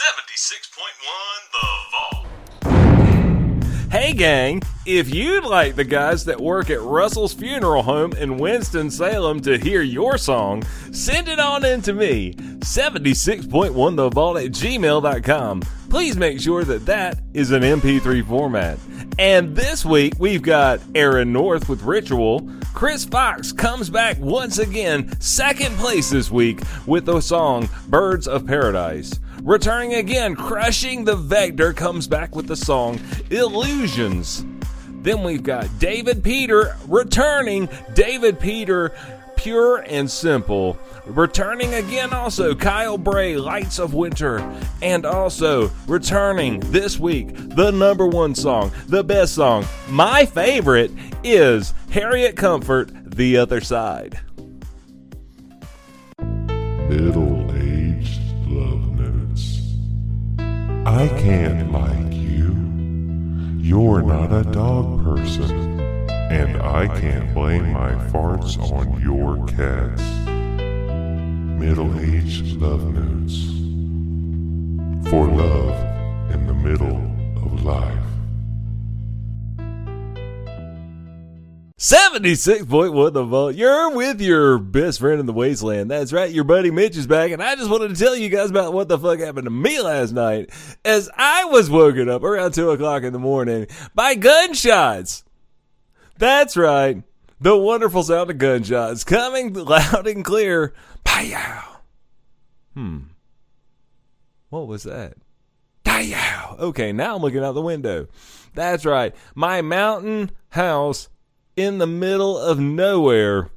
76.1 The Vault. Hey, gang, if you'd like the guys that work at Russell's Funeral Home in Winston-Salem to hear your song, send it on in to me, 76.1 The Vault at gmail.com. Please make sure that that is an MP3 format. And this week, we've got Aaron North with Ritual. Chris Fox comes back once again, second place this week, with the song Birds of Paradise. Returning again, Crushing the Vector comes back with the song Illusions. Then we've got David Peter returning. David Peter, pure and simple. Returning again, also Kyle Bray, Lights of Winter. And also returning this week, the number one song, the best song, my favorite is Harriet Comfort, The Other Side. Middle I can't like you. You're not a dog person. And I can't blame my farts on your cats. Middle aged love notes. For love in the middle of life. 76.1 The Vault. You're with your best friend in the wasteland. That's right, your buddy Mitch is back, and I just wanted to tell you guys about what the fuck happened to me last night as I was woken up around 2 o'clock in the morning by gunshots. That's right, the wonderful sound of gunshots coming loud and clear. Pow! Hmm. What was that? Pow! Okay, now I'm looking out the window. That's right, my mountain house in the middle of nowhere,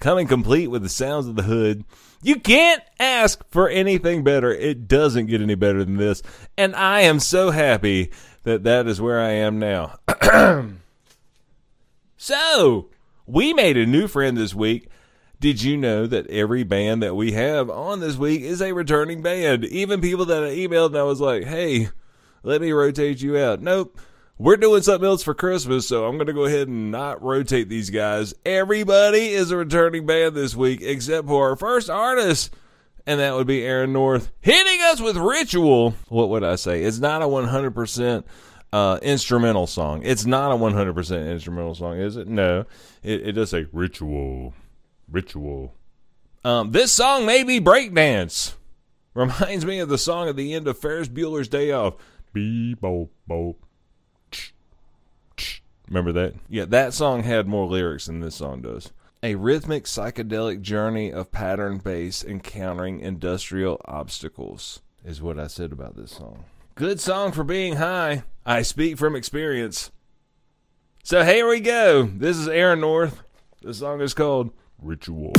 coming complete with the sounds of the hood. You can't ask for anything better. It doesn't get any better than this. And I am so happy that that is where I am now. so, we made a new friend this week. Did you know that every band that we have on this week is a returning band? Even people that I emailed and I was like, hey, let me rotate you out. Nope we're doing something else for Christmas, so I'm going to go ahead and not rotate these guys. Everybody is a returning band this week, except for our first artist, and that would be Aaron North, hitting us with Ritual. What would I say? It's not a 100% uh, instrumental song. It's not a 100% instrumental song, is it? No. It, it does say Ritual. Ritual. Um, this song may be breakdance. Reminds me of the song at the end of Ferris Bueller's Day Off. Beep, boop, boop. Remember that? Yeah, that song had more lyrics than this song does. A rhythmic psychedelic journey of pattern bass encountering industrial obstacles is what I said about this song. Good song for being high. I speak from experience. So here we go. This is Aaron North. The song is called Ritual.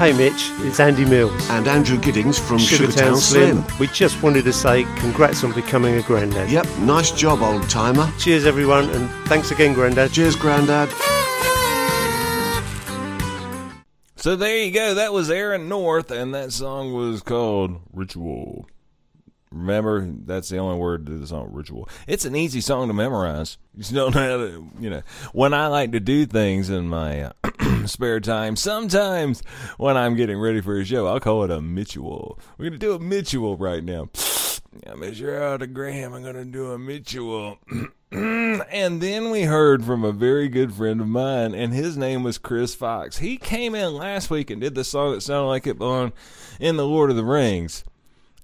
Hey Mitch, it's Andy Mills. And Andrew Giddings from Sugartown Sugartown Slim. We just wanted to say congrats on becoming a granddad. Yep, nice job, old timer. Cheers everyone and thanks again granddad. Cheers, Grandad. So there you go. That was Aaron North, and that song was called Ritual. Remember, that's the only word to the song, Ritual. It's an easy song to memorize. You just don't know how to, you know. When I like to do things in my uh, spare time, sometimes when I'm getting ready for a show, I'll call it a Mitchell. We're going to do a Mitchell right now. Yeah, Mr. Autogram, I'm going to do a Mitchell. and then we heard from a very good friend of mine, and his name was Chris Fox. He came in last week and did the song that sounded like it belonged in The Lord of the Rings.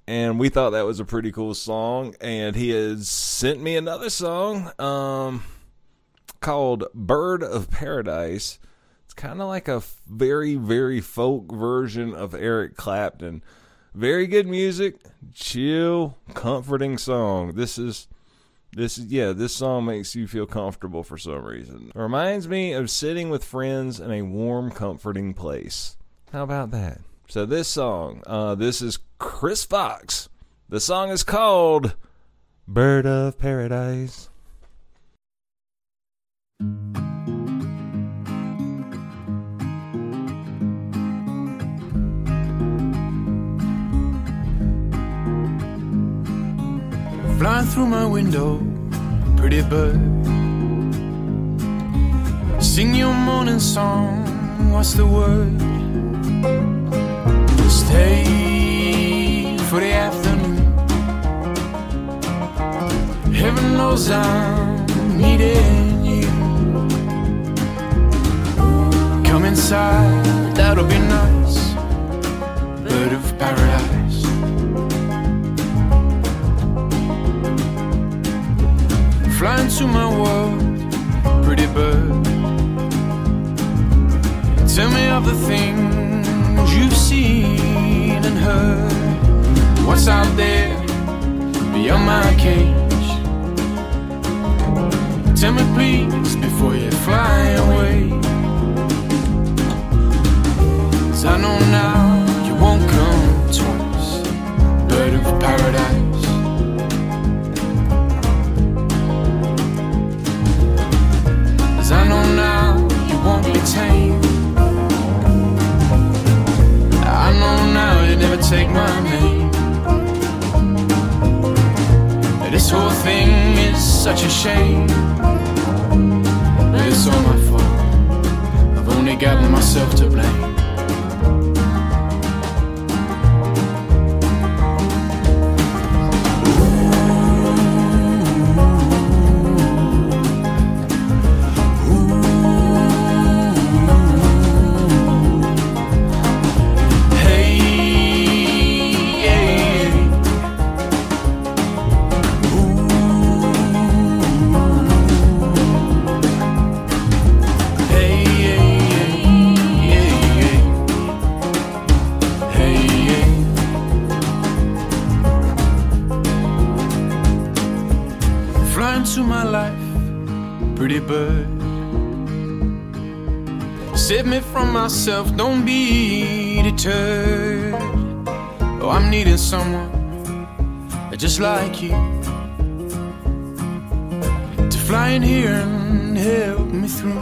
And we thought that was a pretty cool song. And he has sent me another song um, called Bird of Paradise. It's kind of like a very, very folk version of Eric Clapton. Very good music, chill, comforting song. This is this is yeah, this song makes you feel comfortable for some reason. It reminds me of sitting with friends in a warm, comforting place. How about that? So this song, uh, this is Chris Fox. The song is called Bird of Paradise. Flying through my window, pretty bird. Sing your morning song, what's the word? Stay for the afternoon. Heaven knows I'm needing you. Come inside, that'll be nice. Bird of paradise. Fly into my world, pretty bird. Tell me of the things you've seen and heard. What's out there beyond my cage? Tell me, please, before you fly away. 'Cause I know now you won't come twice, bird of paradise. I know now you won't be tame. Take my name. This whole thing is such a shame. But it's all my fault. I've only got myself to blame. From myself, don't be deterred. Oh, I'm needing someone just like you to fly in here and help me through.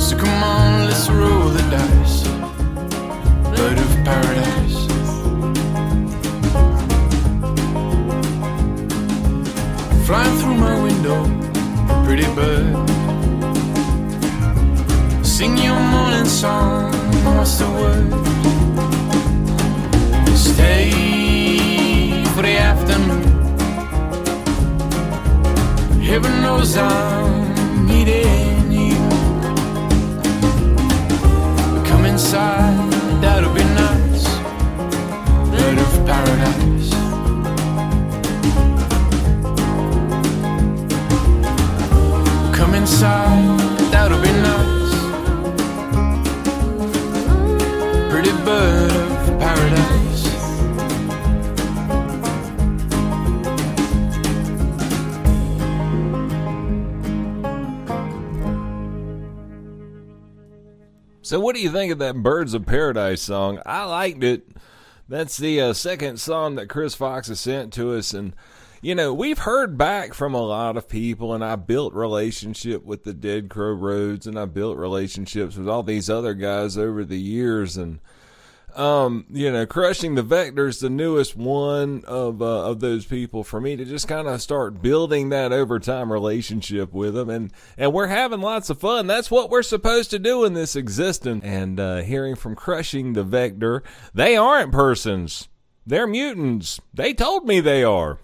So come on, let's roll the dice, bird of paradise. Flying through my window, pretty bird. What's the word? Stay for the afternoon. Heaven knows I'm needing you. Come inside, that'll be nice. Bird of paradise. Come inside, that'll be nice. Bird of paradise. So, what do you think of that Birds of Paradise song? I liked it. That's the uh, second song that Chris Fox has sent to us, and you know we've heard back from a lot of people, and I built relationship with the Dead Crow Roads, and I built relationships with all these other guys over the years, and um, you know, crushing the vector's the newest one of uh, of those people for me to just kind of start building that over time relationship with them, and and we're having lots of fun. That's what we're supposed to do in this existence. And uh, hearing from crushing the vector, they aren't persons; they're mutants. They told me they are.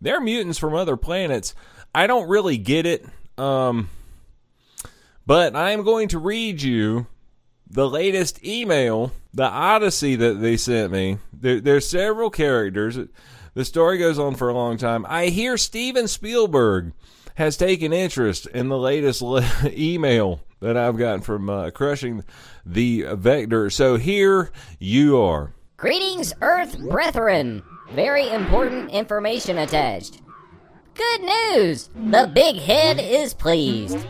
They're mutants from other planets. I don't really get it. Um, but I am going to read you the latest email, the Odyssey that they sent me. There, there's several characters. The story goes on for a long time. I hear Steven Spielberg has taken interest in the latest le- email that I've gotten from uh, Crushing the Vector. So here you are. Greetings, Earth brethren. Very important information attached. Good news! The big head is pleased.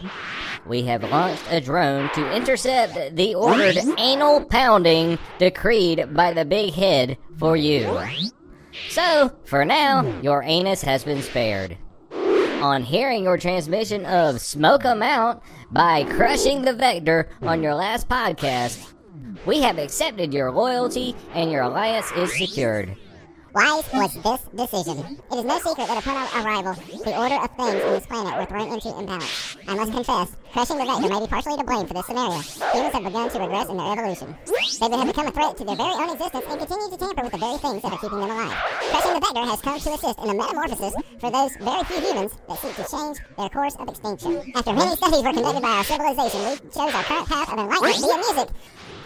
We have launched a drone to intercept the ordered anal pounding decreed by the big head for you. So, for now, your anus has been spared. On hearing your transmission of Smoke 'em Out by crushing the vector on your last podcast, we have accepted your loyalty and your alliance is secured. Wise was this decision. It is no secret that upon our arrival, the order of things on this planet were thrown into imbalance. I must confess, crushing the vector may be partially to blame for this scenario. Humans have begun to regress in their evolution. They have become a threat to their very own existence and continue to tamper with the very things that are keeping them alive. Crushing the vector has come to assist in the metamorphosis for those very few humans that seek to change their course of extinction. After many studies were conducted by our civilization, we chose our current path of enlightenment via music.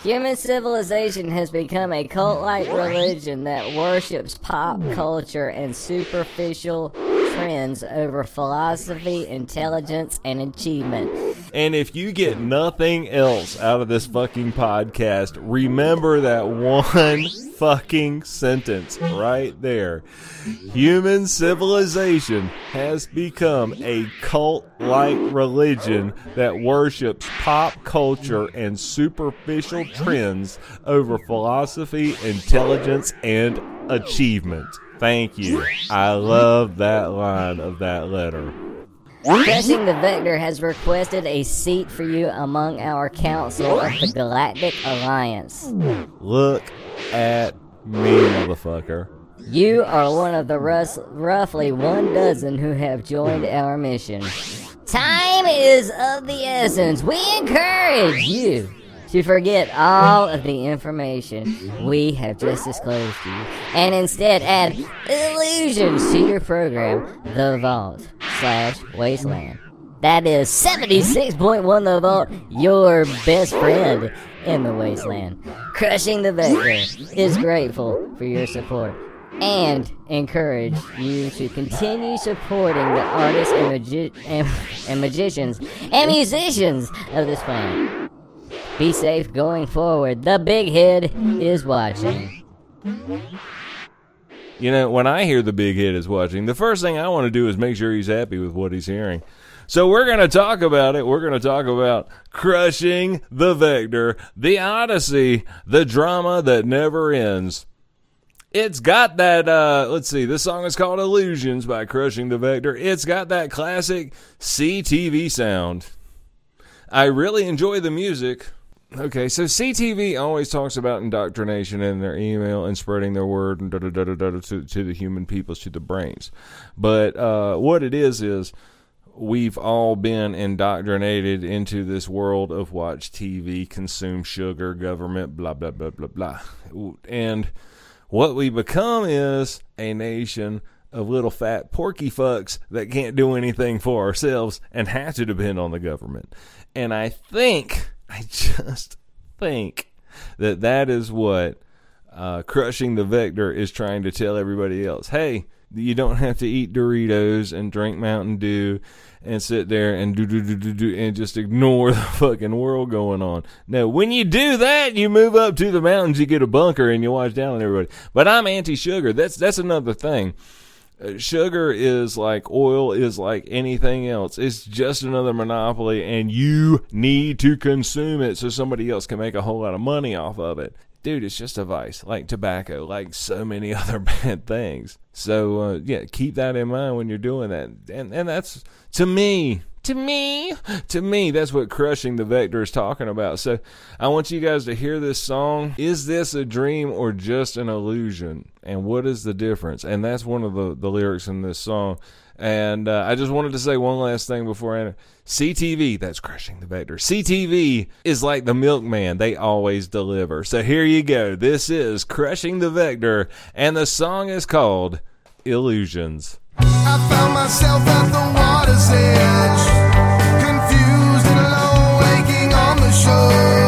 Human civilization has become a cult like religion that worships pop culture and superficial trends over philosophy, intelligence, and achievement. And if you get nothing else out of this fucking podcast, remember that one fucking sentence right there. Human civilization has become a cult like religion that worships pop culture and superficial trends over philosophy, intelligence, and achievement. Thank you. I love that line of that letter. Crushing the Vector has requested a seat for you among our council of the Galactic Alliance. Look at me, motherfucker. You are one of the rus- roughly one dozen who have joined our mission. Time is of the essence. We encourage you to forget all of the information we have just disclosed to you and instead add illusions to your program, The Vault slash Wasteland. That is 76.1 The Vault, your best friend in the Wasteland. Crushing the Vector is grateful for your support and encourage you to continue supporting the artists and, magi- and, and magicians and musicians of this planet. Be safe going forward. The big head is watching. You know, when I hear the big hit is watching, the first thing I want to do is make sure he's happy with what he's hearing. So we're going to talk about it. We're going to talk about crushing the vector, the odyssey, the drama that never ends. It's got that, uh, let's see, this song is called Illusions by Crushing the Vector. It's got that classic CTV sound. I really enjoy the music. Okay, so CTV always talks about indoctrination in their email and spreading their word and da da da da da to, to the human peoples, to the brains. But uh, what it is is we've all been indoctrinated into this world of watch TV, consume sugar, government, blah blah blah blah blah, and what we become is a nation of little fat porky fucks that can't do anything for ourselves and have to depend on the government. And I think, I just think that that is what uh, crushing the vector is trying to tell everybody else. Hey, you don't have to eat Doritos and drink Mountain Dew and sit there and do do do do do and just ignore the fucking world going on. No, when you do that, you move up to the mountains, you get a bunker, and you watch down on everybody. But I'm anti-sugar. That's that's another thing. Sugar is like oil is like anything else. It's just another monopoly, and you need to consume it so somebody else can make a whole lot of money off of it. Dude, it's just a vice, like tobacco, like so many other bad things. So uh, yeah, keep that in mind when you're doing that. And and that's to me, to me, to me, that's what crushing the vector is talking about. So I want you guys to hear this song. Is this a dream or just an illusion? And what is the difference? And that's one of the, the lyrics in this song. And uh, I just wanted to say one last thing before I enter. CTV, that's crushing the vector. CTV is like the milkman, they always deliver. So here you go. This is Crushing the Vector, and the song is called Illusions. I found myself at the water's edge, confused and on the shore.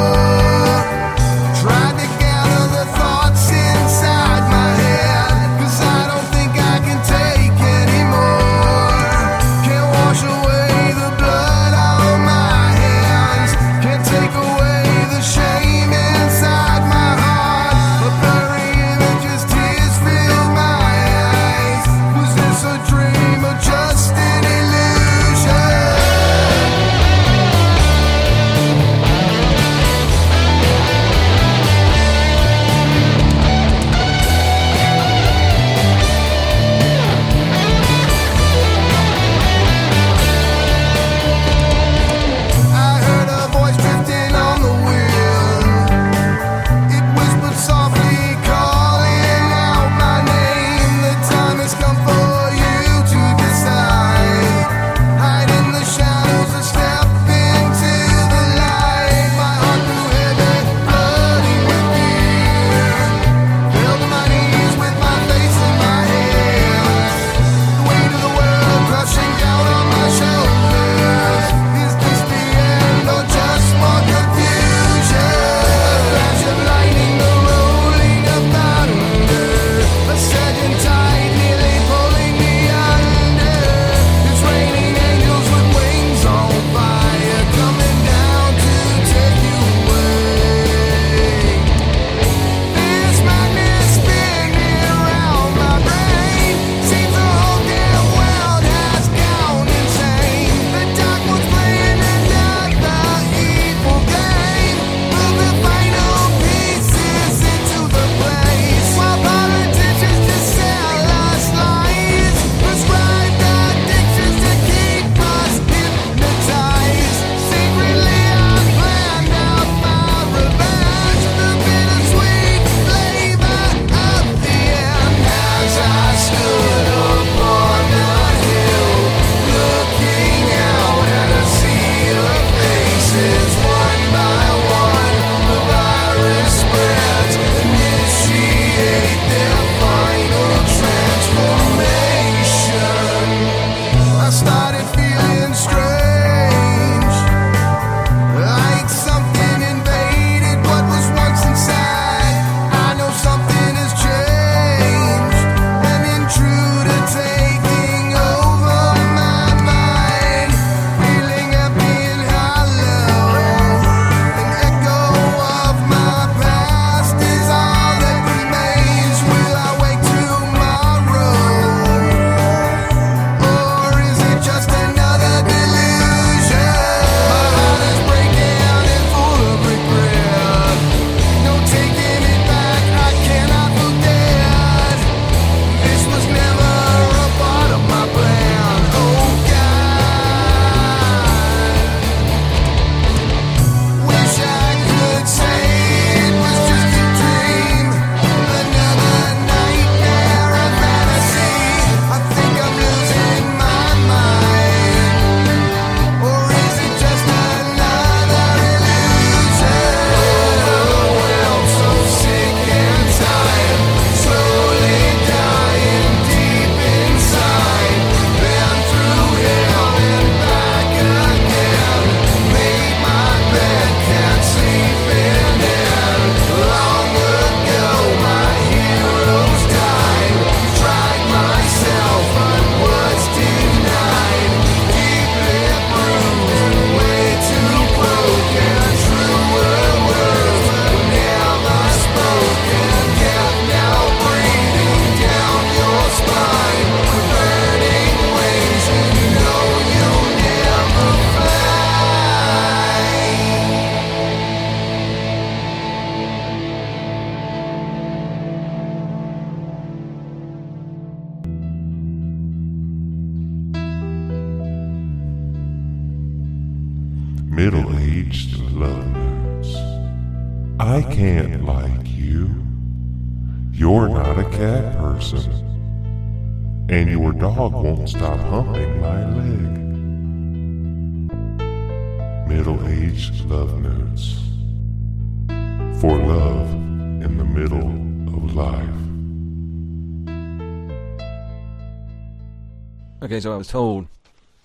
Was told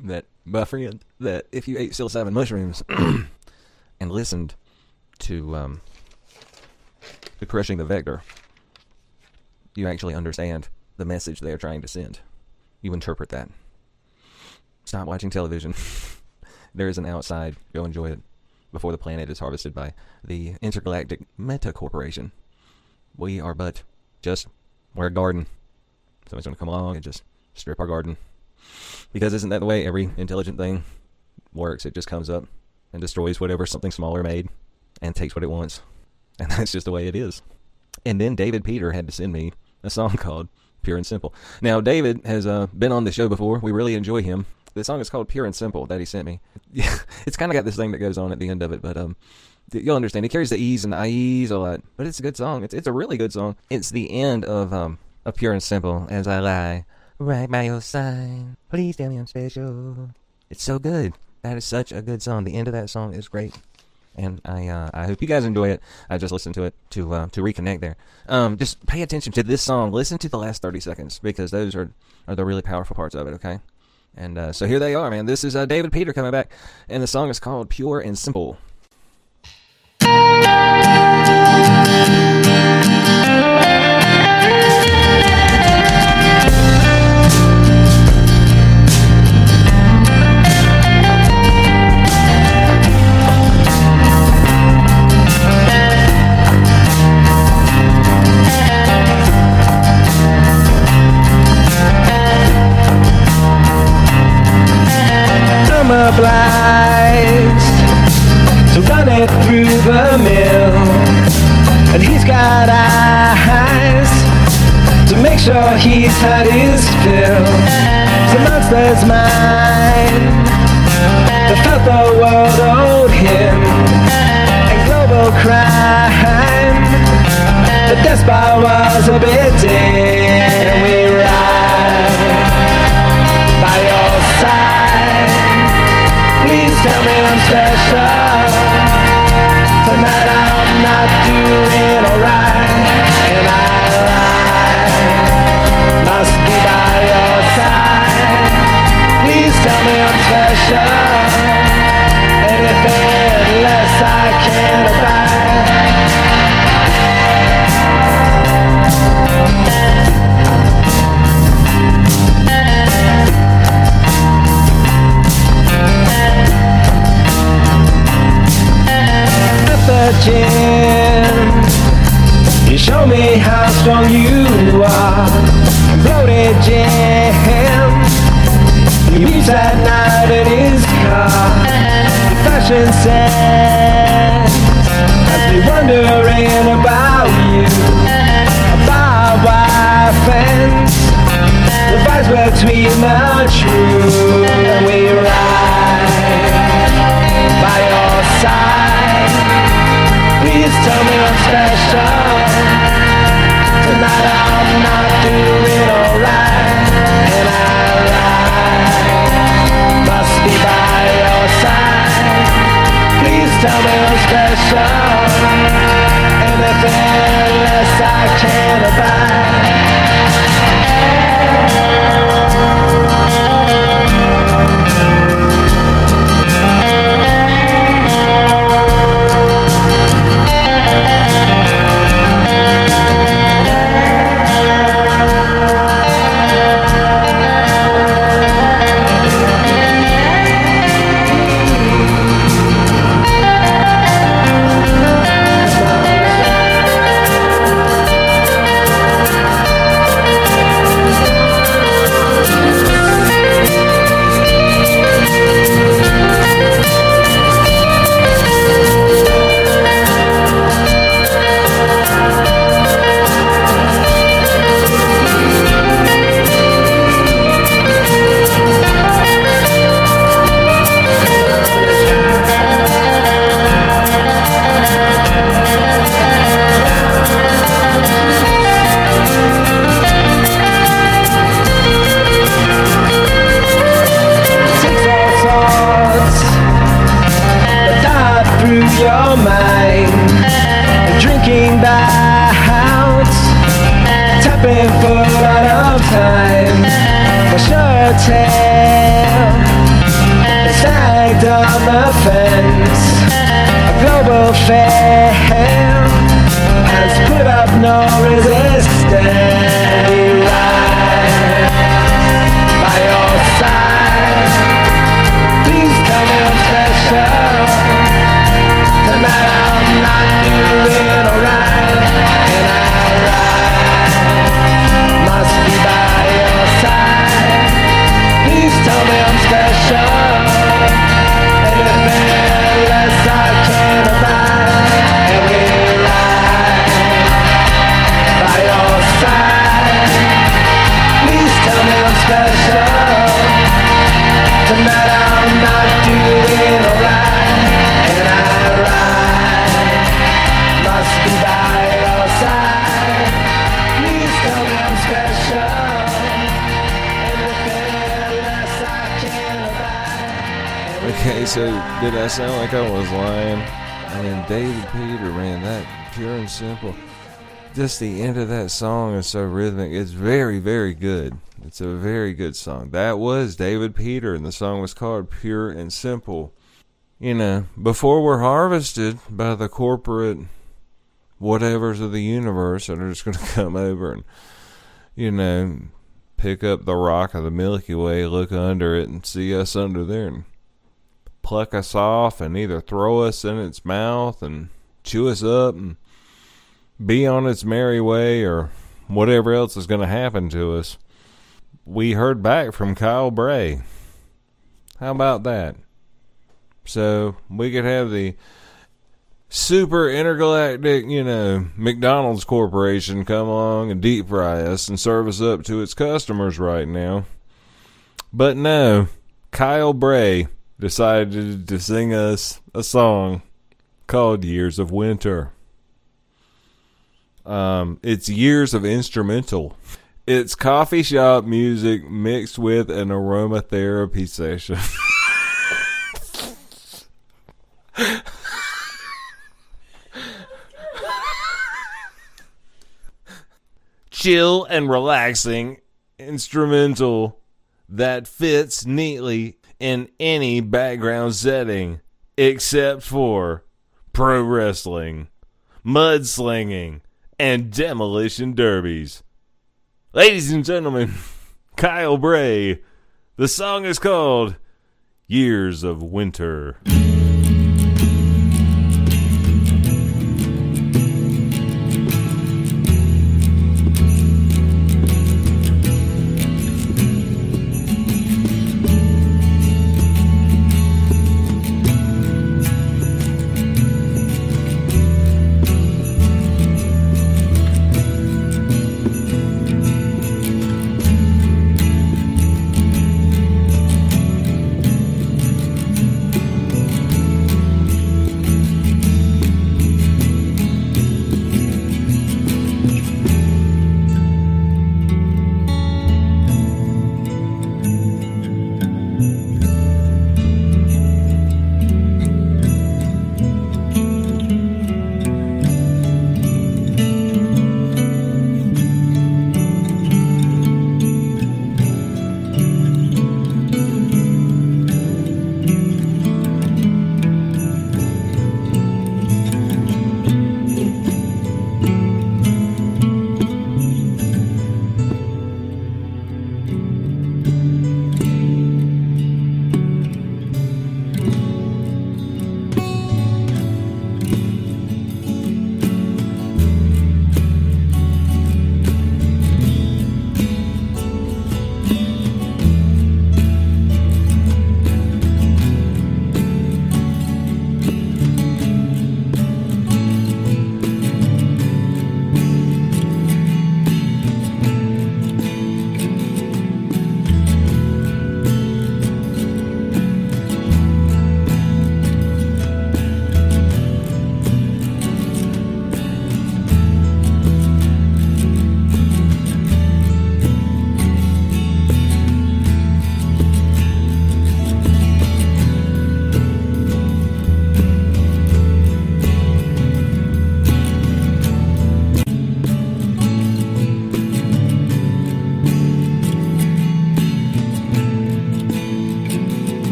that by a friend that if you ate psilocybin mushrooms and listened to um, to crushing the vector, you actually understand the message they are trying to send. You interpret that. Stop watching television. there is an outside. Go enjoy it before the planet is harvested by the intergalactic Meta Corporation. We are but just we're a garden. Somebody's gonna come along and just strip our garden. Because isn't that the way every intelligent thing works? It just comes up and destroys whatever something smaller made and takes what it wants. And that's just the way it is. And then David Peter had to send me a song called Pure and Simple. Now, David has uh, been on the show before. We really enjoy him. The song is called Pure and Simple that he sent me. It's kind of got this thing that goes on at the end of it, but um, you'll understand. It carries the E's and the I's a lot, but it's a good song. It's it's a really good song. It's the end of um of Pure and Simple as I lie right by your side. Please tell me I'm special. It's so good. That is such a good song. The end of that song is great. And I uh, I hope you guys enjoy it. I just listened to it to uh, to reconnect there. Um, just pay attention to this song. Listen to the last thirty seconds because those are are the really powerful parts of it. Okay. And uh, so here they are, man. This is uh, David Peter coming back, and the song is called "Pure and Simple." Got eyes to make sure he's had his fill. The monster's mine. The felt the world owed him. And global crime. The bar was a bit dim. And we ride by your side. Please tell me I'm special. Tonight I'm not doing tell me I'm special. Anything less I can't abide. You show me how strong you are. Bloated jam. He at night in his car. Fashion sense has me wondering about you. A barbed wire fence divides between the true and we ride tale. Snagged on the fence. A global fair has put up no resistance. Did I sound like I was lying? I mean, David Peter, man, that pure and simple. Just the end of that song is so rhythmic. It's very, very good. It's a very good song. That was David Peter, and the song was called Pure and Simple. You know, before we're harvested by the corporate whatevers of the universe that are just going to come over and, you know, pick up the rock of the Milky Way, look under it, and see us under there and pluck us off and either throw us in its mouth and chew us up and be on its merry way or whatever else is going to happen to us. We heard back from Kyle Bray. How about that? So we could have the super intergalactic, you know, McDonald's Corporation come along and deep fry us and serve us up to its customers right now. But no, Kyle Bray decided to sing us a song called Years of Winter. Um, it's years of instrumental. It's coffee shop music mixed with an aromatherapy session. Chill and relaxing instrumental that fits neatly in any background setting except for pro wrestling, mudslinging, and demolition derbies. Ladies and gentlemen, Kyle Bray. The song is called Years of Winter.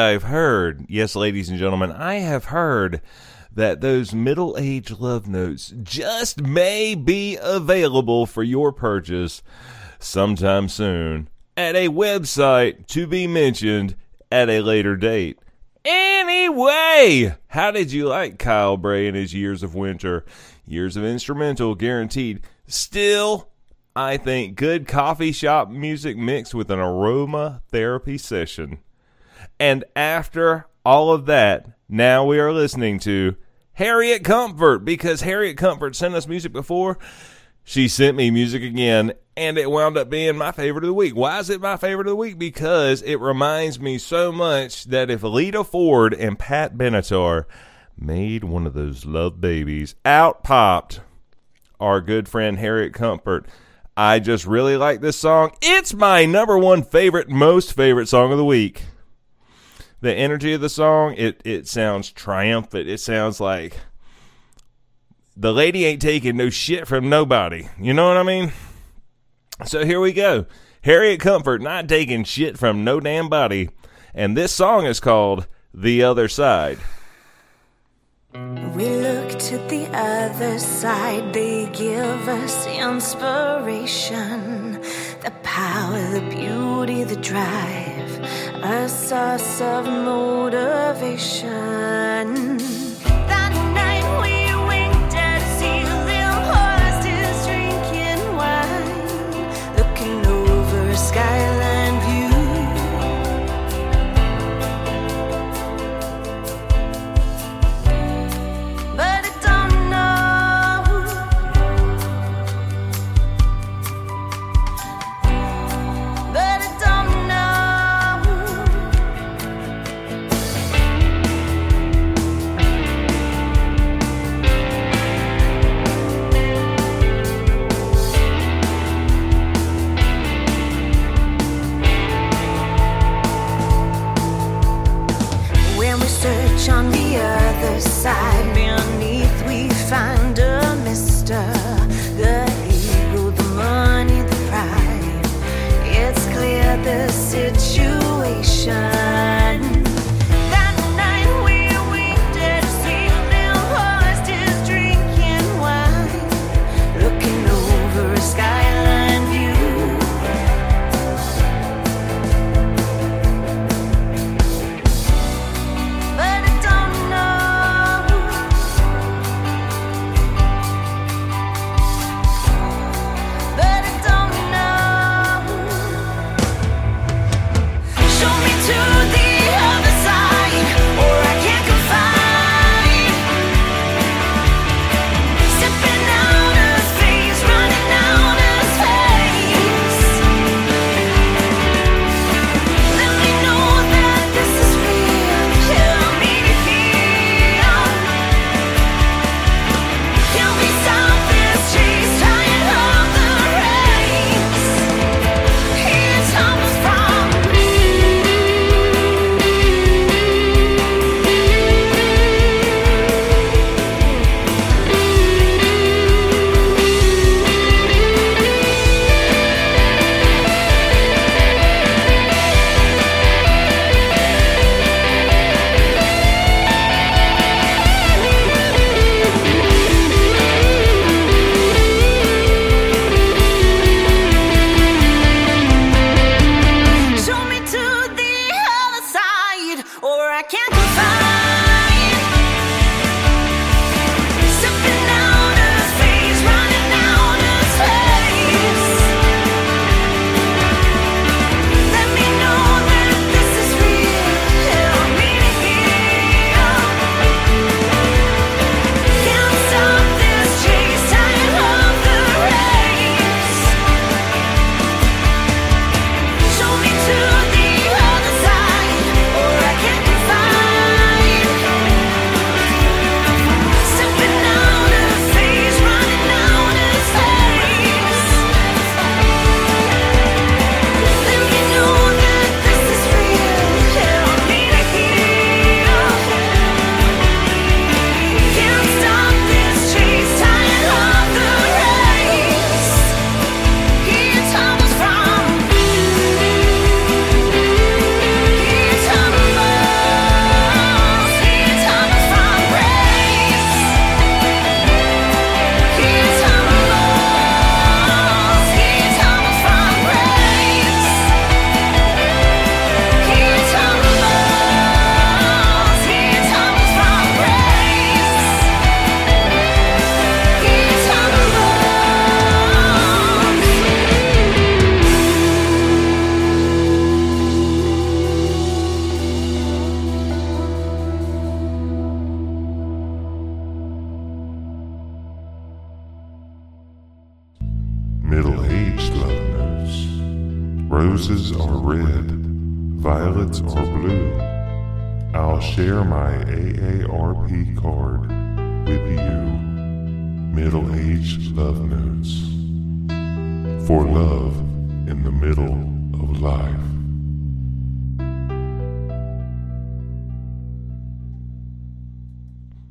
I've heard, yes, ladies and gentlemen, I have heard that those middle age love notes just may be available for your purchase sometime soon at a website to be mentioned at a later date. Anyway, how did you like Kyle Bray and his years of winter? Years of instrumental guaranteed. Still, I think good coffee shop music mixed with an aroma therapy session. And after all of that, now we are listening to Harriet Comfort because Harriet Comfort sent us music before. She sent me music again, and it wound up being my favorite of the week. Why is it my favorite of the week? Because it reminds me so much that if Lita Ford and Pat Benatar made one of those love babies, out popped our good friend Harriet Comfort. I just really like this song. It's my number one favorite, most favorite song of the week. The energy of the song, it, it sounds triumphant. It sounds like the lady ain't taking no shit from nobody. You know what I mean? So here we go. Harriet Comfort not taking shit from no damn body. And this song is called The Other Side. We look to the other side, they give us inspiration. The power, the beauty, the drive, a source of motivation.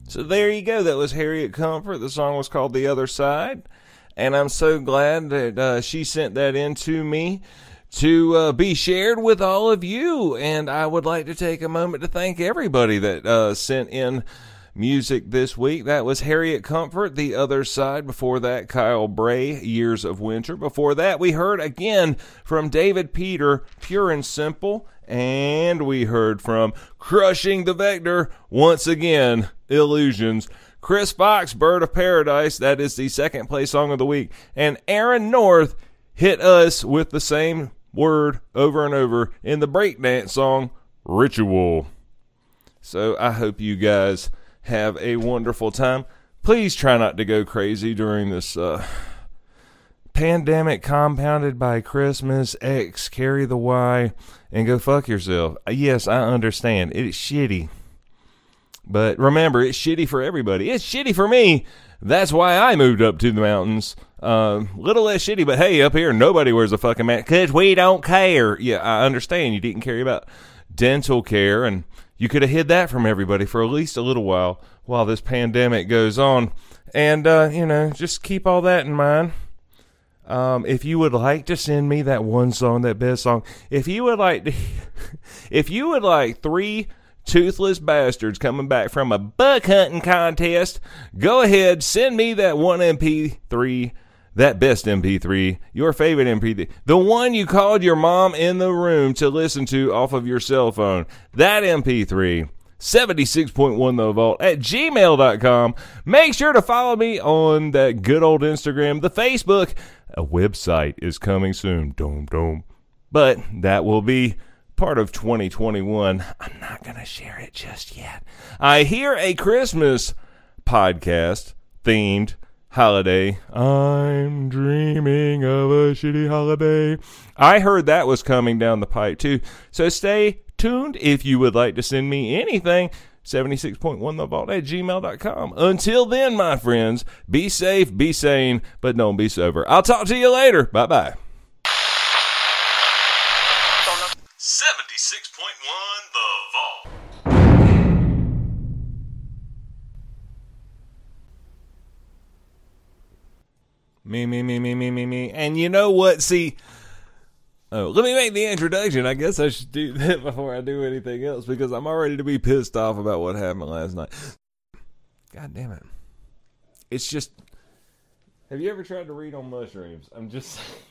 So there you go. That was Harriet Comfort. The song was called The Other Side. And I'm so glad that uh, she sent that in to me to uh, be shared with all of you. And I would like to take a moment to thank everybody that uh, sent in music this week. That was Harriet Comfort, The Other Side. Before that, Kyle Bray, Years of Winter. Before that, we heard again from David Peter, Pure and Simple. And we heard from Crushing the Vector once again, Illusions. Chris Fox, Bird of Paradise, that is the second place song of the week. And Aaron North hit us with the same word over and over in the breakdance song, Ritual. So I hope you guys have a wonderful time. Please try not to go crazy during this uh, pandemic compounded by Christmas X, carry the Y, and go fuck yourself. Yes, I understand. It's shitty. But remember, it's shitty for everybody. It's shitty for me. That's why I moved up to the mountains. Uh, little less shitty, but hey, up here, nobody wears a fucking mask because we don't care. Yeah, I understand you didn't care about dental care, and you could have hid that from everybody for at least a little while while this pandemic goes on. And, uh, you know, just keep all that in mind. Um, if you would like to send me that one song, that best song, if you would like to, if you would like three toothless bastards coming back from a buck hunting contest, go ahead, send me that one MP3, that best MP3, your favorite MP3, the one you called your mom in the room to listen to off of your cell phone. That MP3. 76.1 the vault at gmail.com. Make sure to follow me on that good old Instagram, the Facebook. A website is coming soon. Dome, dome. But that will be part of 2021. I'm not going to share it just yet. I hear a Christmas podcast themed holiday. I'm dreaming of a shitty holiday. I heard that was coming down the pipe too. So stay tuned if you would like to send me anything. 76.1 the vault at gmail.com. Until then, my friends, be safe, be sane, but don't be sober. I'll talk to you later. Bye bye. Me, me, me, me, me, me, me. And you know what? See, oh, let me make the introduction. I guess I should do that before I do anything else because I'm already to be pissed off about what happened last night. God damn it. It's just. Have you ever tried to read on mushrooms? I'm just.